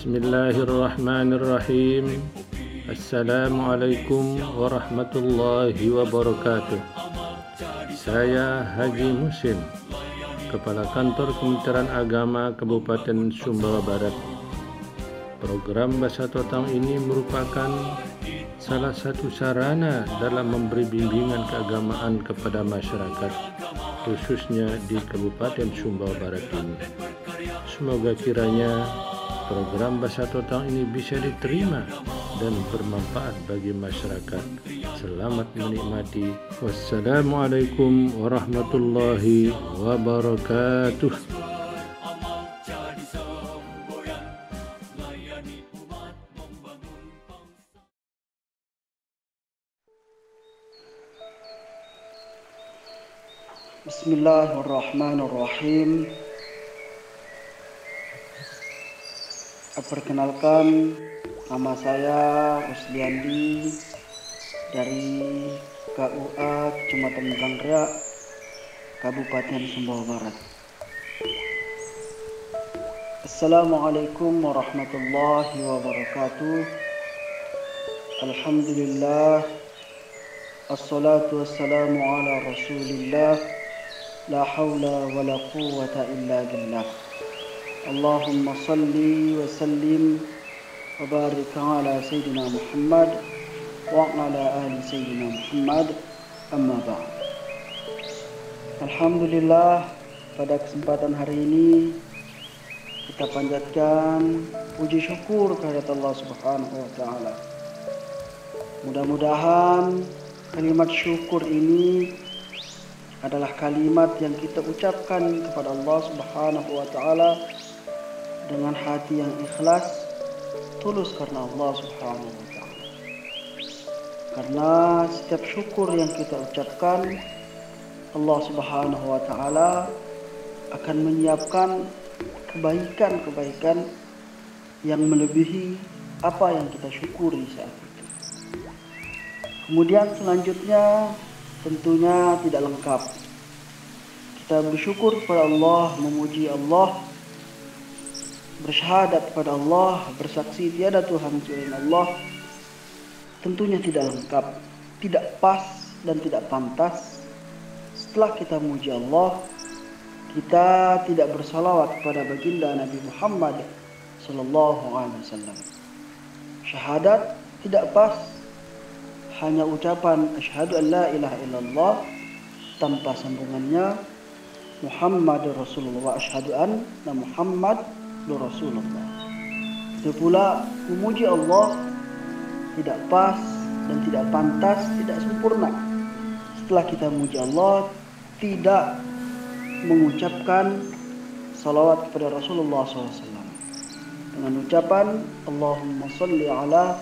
Bismillahirrahmanirrahim. Assalamualaikum warahmatullahi wabarakatuh. Saya Haji Musim Kepala Kantor Kementerian Agama Kabupaten Sumbawa Barat. Program Bahasa Totang ini merupakan salah satu sarana dalam memberi bimbingan keagamaan kepada masyarakat khususnya di Kabupaten Sumbawa Barat ini. Semoga kiranya program Bahasa Totang ini bisa diterima dan bermanfaat bagi masyarakat. Selamat menikmati. Wassalamualaikum warahmatullahi wabarakatuh. Bismillahirrahmanirrahim. Perkenalkan nama saya Usliandi dari KUA Kecamatan Gangria Kabupaten Sumbawa Barat. Assalamualaikum warahmatullahi wabarakatuh. Alhamdulillah. Assalatu wassalamu ala Rasulillah. La hawla wa la quwwata illa billah. اللهم صل وسلم وبارك على سيدنا محمد وعلى آل سيدنا محمد أما بعد Alhamdulillah pada kesempatan hari ini kita panjatkan puji syukur kehadirat Allah Subhanahu wa taala. Mudah-mudahan kalimat syukur ini adalah kalimat yang kita ucapkan kepada Allah Subhanahu wa taala dengan hati yang ikhlas tulus karena Allah Subhanahu wa taala. Karena setiap syukur yang kita ucapkan Allah Subhanahu wa taala akan menyiapkan kebaikan-kebaikan yang melebihi apa yang kita syukuri saat itu. Kemudian selanjutnya tentunya tidak lengkap. Kita bersyukur kepada Allah, memuji Allah bersyahadat kepada Allah, bersaksi tiada Tuhan selain Allah, tentunya tidak lengkap, tidak pas dan tidak pantas. Setelah kita muji Allah, kita tidak bersalawat kepada baginda Nabi Muhammad Sallallahu Alaihi Wasallam. Syahadat tidak pas, hanya ucapan asyhadu an la ilaha illallah tanpa sambungannya Muhammad Rasulullah asyhadu anna Muhammad Rasulullah. Itu pula memuji Allah tidak pas dan tidak pantas, tidak sempurna. Setelah kita memuji Allah, tidak mengucapkan salawat kepada Rasulullah SAW dengan ucapan Allahumma salli ala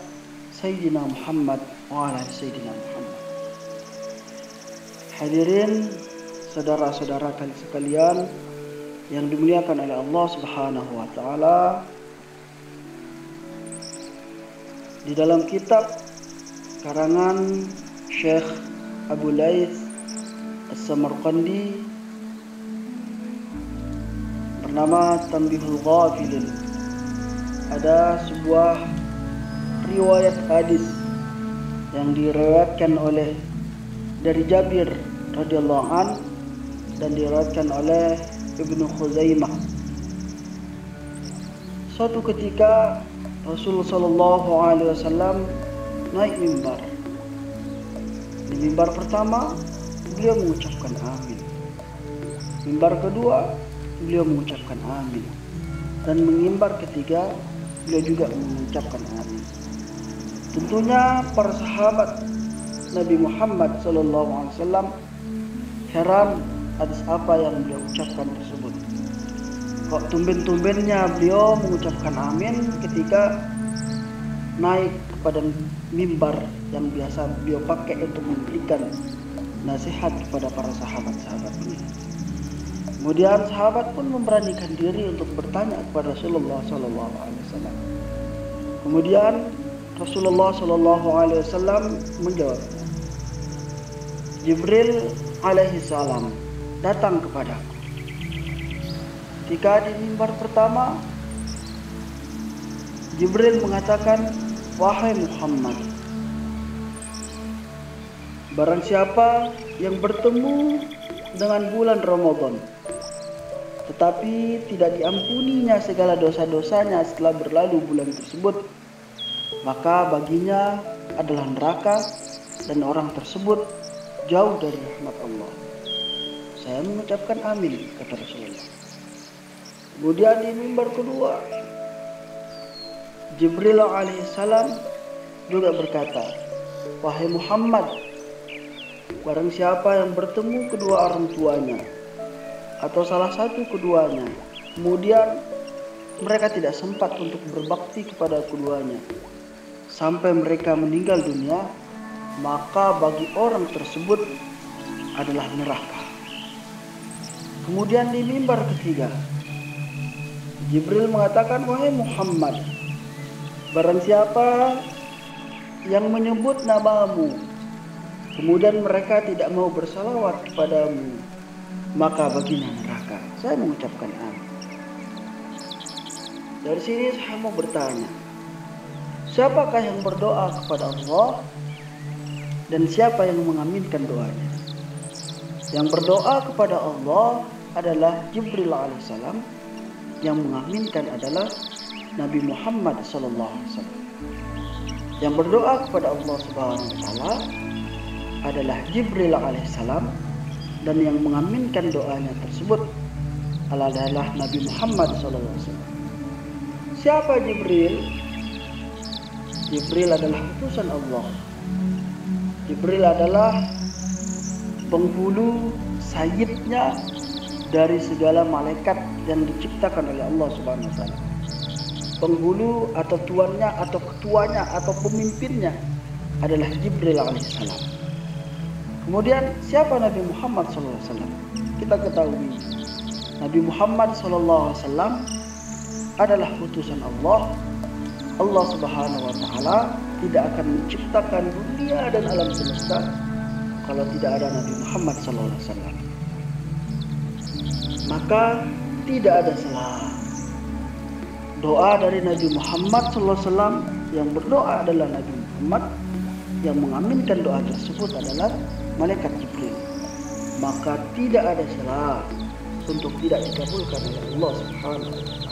Sayyidina Muhammad wa ala Sayyidina Muhammad. Hadirin saudara-saudara sekalian yang dimuliakan oleh Allah Subhanahu wa taala. Di dalam kitab karangan Syekh Abu Laith As-Samarqandi bernama Tanbihul Ghafilin ada sebuah riwayat hadis yang diriwayatkan oleh dari Jabir radhiyallahu an dan diriwayatkan oleh Ibnu Khuzaimah. Suatu ketika Rasulullah Shallallahu Alaihi Wasallam naik mimbar. Di mimbar pertama beliau mengucapkan amin. Mimbar kedua beliau mengucapkan amin. Dan mimbar ketiga beliau juga mengucapkan amin. Tentunya para sahabat Nabi Muhammad Sallallahu Alaihi Wasallam heran atas apa yang beliau ucapkan tersebut. Kok tumben-tumbennya beliau mengucapkan amin ketika naik kepada mimbar yang biasa beliau pakai untuk memberikan nasihat kepada para sahabat-sahabat ini. Kemudian sahabat pun memberanikan diri untuk bertanya kepada Rasulullah Sallallahu Alaihi Wasallam. Kemudian Rasulullah Sallallahu Alaihi Wasallam menjawab, Jibril alaihi salam datang kepadaku. Ketika di mimbar pertama, Jibril mengatakan, "Wahai Muhammad, barang siapa yang bertemu dengan bulan Ramadan tetapi tidak diampuninya segala dosa-dosanya setelah berlalu bulan tersebut, maka baginya adalah neraka dan orang tersebut jauh dari rahmat Allah. Saya mengucapkan amin kata Rasulullah. Kemudian di mimbar kedua, Jibril alaihissalam juga berkata, Wahai Muhammad, barang siapa yang bertemu kedua orang tuanya, atau salah satu keduanya. Kemudian mereka tidak sempat untuk berbakti kepada keduanya sampai mereka meninggal dunia, maka bagi orang tersebut adalah neraka. Kemudian di mimbar ketiga, Jibril mengatakan, "Wahai Muhammad, barang siapa yang menyebut namamu, kemudian mereka tidak mau bersalawat kepadamu, maka baginya neraka. Saya mengucapkan amin. Dari sini saya mau bertanya, siapakah yang berdoa kepada Allah dan siapa yang mengaminkan doanya? Yang berdoa kepada Allah adalah Jibril alaihissalam, yang mengaminkan adalah Nabi Muhammad wasallam. Yang berdoa kepada Allah Subhanahu wa taala adalah Jibril alaihissalam dan yang mengaminkan doanya tersebut adalah Nabi Muhammad SAW. Siapa Jibril? Jibril adalah utusan Allah. Jibril adalah penghulu sayidnya dari segala malaikat yang diciptakan oleh Allah Subhanahu wa taala. Penghulu atau tuannya atau ketuanya atau pemimpinnya adalah Jibril alaihissalam. Kemudian siapa Nabi Muhammad SAW? Kita ketahui Nabi Muhammad SAW adalah utusan Allah. Allah Subhanahu Wa Taala tidak akan menciptakan dunia dan alam semesta kalau tidak ada Nabi Muhammad SAW. Maka tidak ada salah. Doa dari Nabi Muhammad SAW yang berdoa adalah Nabi Muhammad yang mengaminkan doa tersebut adalah malaikat Jibril. Maka tidak ada salah untuk tidak dikabulkan oleh Allah Subhanahu wa taala.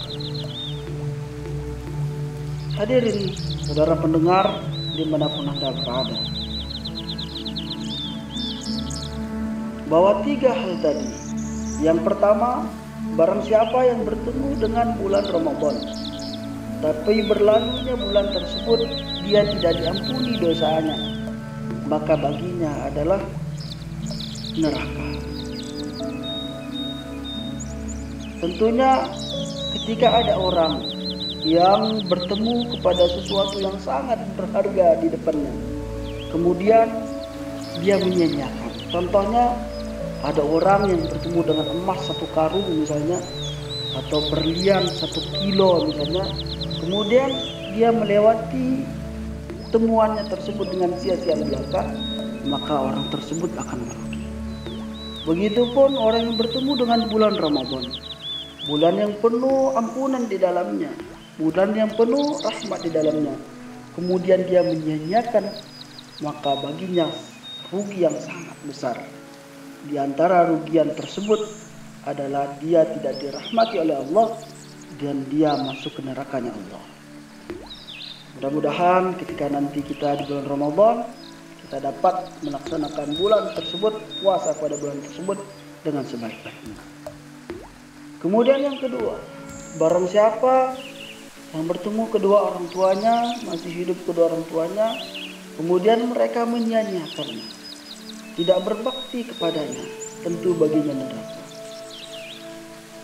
Hadirin saudara pendengar di mana pun anda berada. Bahwa tiga hal tadi. Yang pertama, barang siapa yang bertemu dengan bulan Ramadan tapi berlalunya bulan tersebut dia tidak diampuni dosanya maka baginya adalah neraka. Tentunya ketika ada orang yang bertemu kepada sesuatu yang sangat berharga di depannya, kemudian dia menyanyiakan. Contohnya ada orang yang bertemu dengan emas satu karung misalnya, atau berlian satu kilo misalnya, kemudian dia melewati temuannya tersebut dengan sia-sia belaka, maka orang tersebut akan merugi. Begitupun orang yang bertemu dengan bulan Ramadan. Bulan yang penuh ampunan di dalamnya. Bulan yang penuh rahmat di dalamnya. Kemudian dia menyanyiakan, maka baginya rugi yang sangat besar. Di antara rugian tersebut adalah dia tidak dirahmati oleh Allah dan dia masuk ke nerakanya Allah. Mudah-mudahan ketika nanti kita di bulan Ramadan kita dapat melaksanakan bulan tersebut, puasa pada bulan tersebut dengan sebaik-baiknya. Kemudian yang kedua, barang siapa yang bertemu kedua orang tuanya, masih hidup kedua orang tuanya, kemudian mereka menyanyiakannya, tidak berbakti kepadanya, tentu baginya neraka.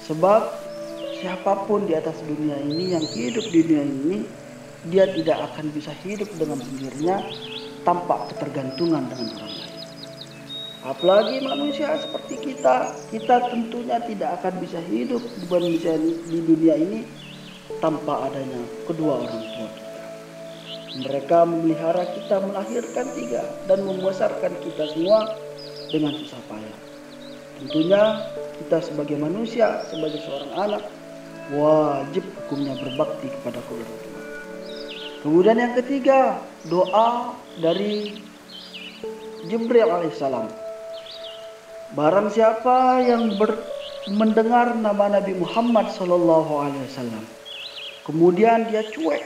Sebab siapa pun di atas dunia ini yang hidup di dunia ini dia tidak akan bisa hidup dengan sendirinya tanpa ketergantungan dengan orang lain. Apalagi manusia seperti kita, kita tentunya tidak akan bisa hidup di dunia ini tanpa adanya kedua orang tua kita. Mereka memelihara kita, melahirkan tiga dan membesarkan kita semua dengan susah payah. Tentunya kita sebagai manusia, sebagai seorang anak, wajib hukumnya berbakti kepada tua. Kemudian yang ketiga, doa dari Jibril alaihissalam. Barang siapa yang ber, mendengar nama Nabi Muhammad sallallahu alaihi wasallam, kemudian dia cuek,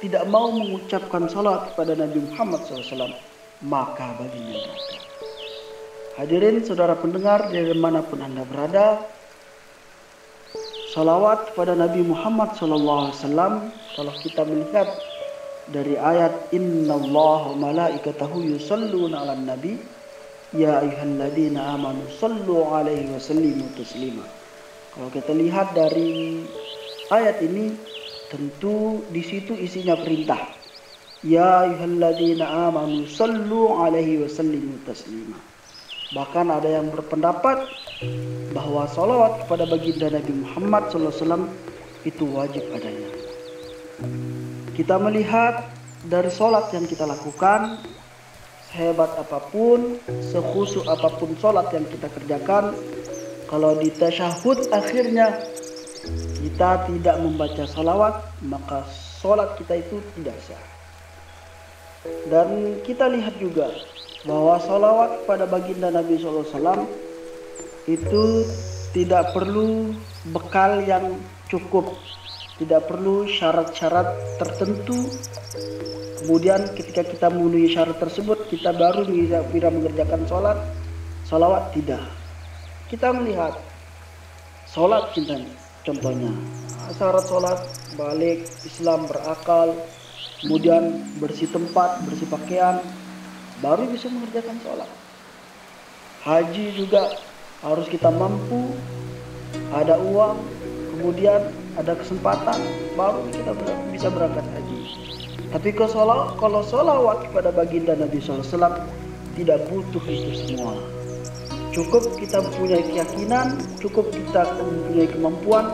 tidak mau mengucapkan salat kepada Nabi Muhammad SAW, maka baginya neraka. Hadirin saudara pendengar dari mana pun anda berada, salawat kepada Nabi Muhammad SAW, kalau kita melihat dari ayat Inna Allah malaikatahu yusalluna ala nabi Ya ayuhalladzina amanu sallu alaihi wa sallimu taslima Kalau kita lihat dari ayat ini tentu di situ isinya perintah Ya ayuhalladzina amanu sallu alaihi wa sallimu taslima Bahkan ada yang berpendapat bahwa salawat kepada baginda Nabi Muhammad SAW itu wajib adanya. Kita melihat dari sholat yang kita lakukan, sehebat apa pun, sekhusyuk apa pun sholat yang kita kerjakan, kalau di tasyahud akhirnya kita tidak membaca salawat, maka sholat kita itu tidak sah. Dan kita lihat juga bahwa salawat pada baginda Nabi SAW itu tidak perlu bekal yang cukup tidak perlu syarat-syarat tertentu. Kemudian ketika kita memenuhi syarat tersebut, kita baru bisa, mengerjakan sholat. Salawat tidak. Kita melihat sholat kita contohnya. Syarat sholat balik Islam berakal, kemudian bersih tempat, bersih pakaian, baru bisa mengerjakan sholat. Haji juga harus kita mampu, ada uang, kemudian ada kesempatan baru kita bisa berangkat haji. Tapi kalau kalau sholawat kepada baginda Nabi SAW tidak butuh itu semua. Cukup kita mempunyai keyakinan, cukup kita mempunyai kemampuan,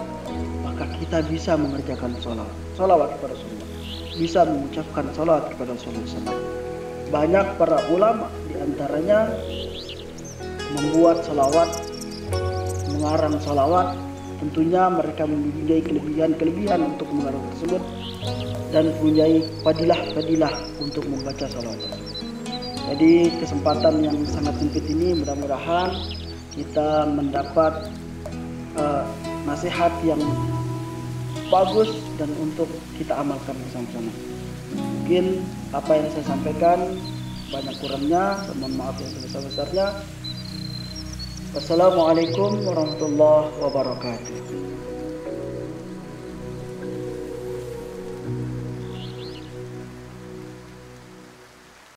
maka kita bisa mengerjakan sholat. Sholawat kepada Rasulullah. Bisa mengucapkan sholawat kepada Rasulullah Banyak para ulama di antaranya membuat sholawat, mengarang sholawat tentunya mereka mempunyai kelebihan-kelebihan untuk mengarang tersebut dan mempunyai fadilah-fadilah untuk membaca salawat tersebut. Jadi kesempatan yang sangat sempit ini mudah-mudahan kita mendapat uh, nasihat yang bagus dan untuk kita amalkan bersama-sama. Mungkin apa yang saya sampaikan banyak kurangnya, mohon maaf yang sebesar-besarnya. Wassalamualaikum warahmatullahi wabarakatuh.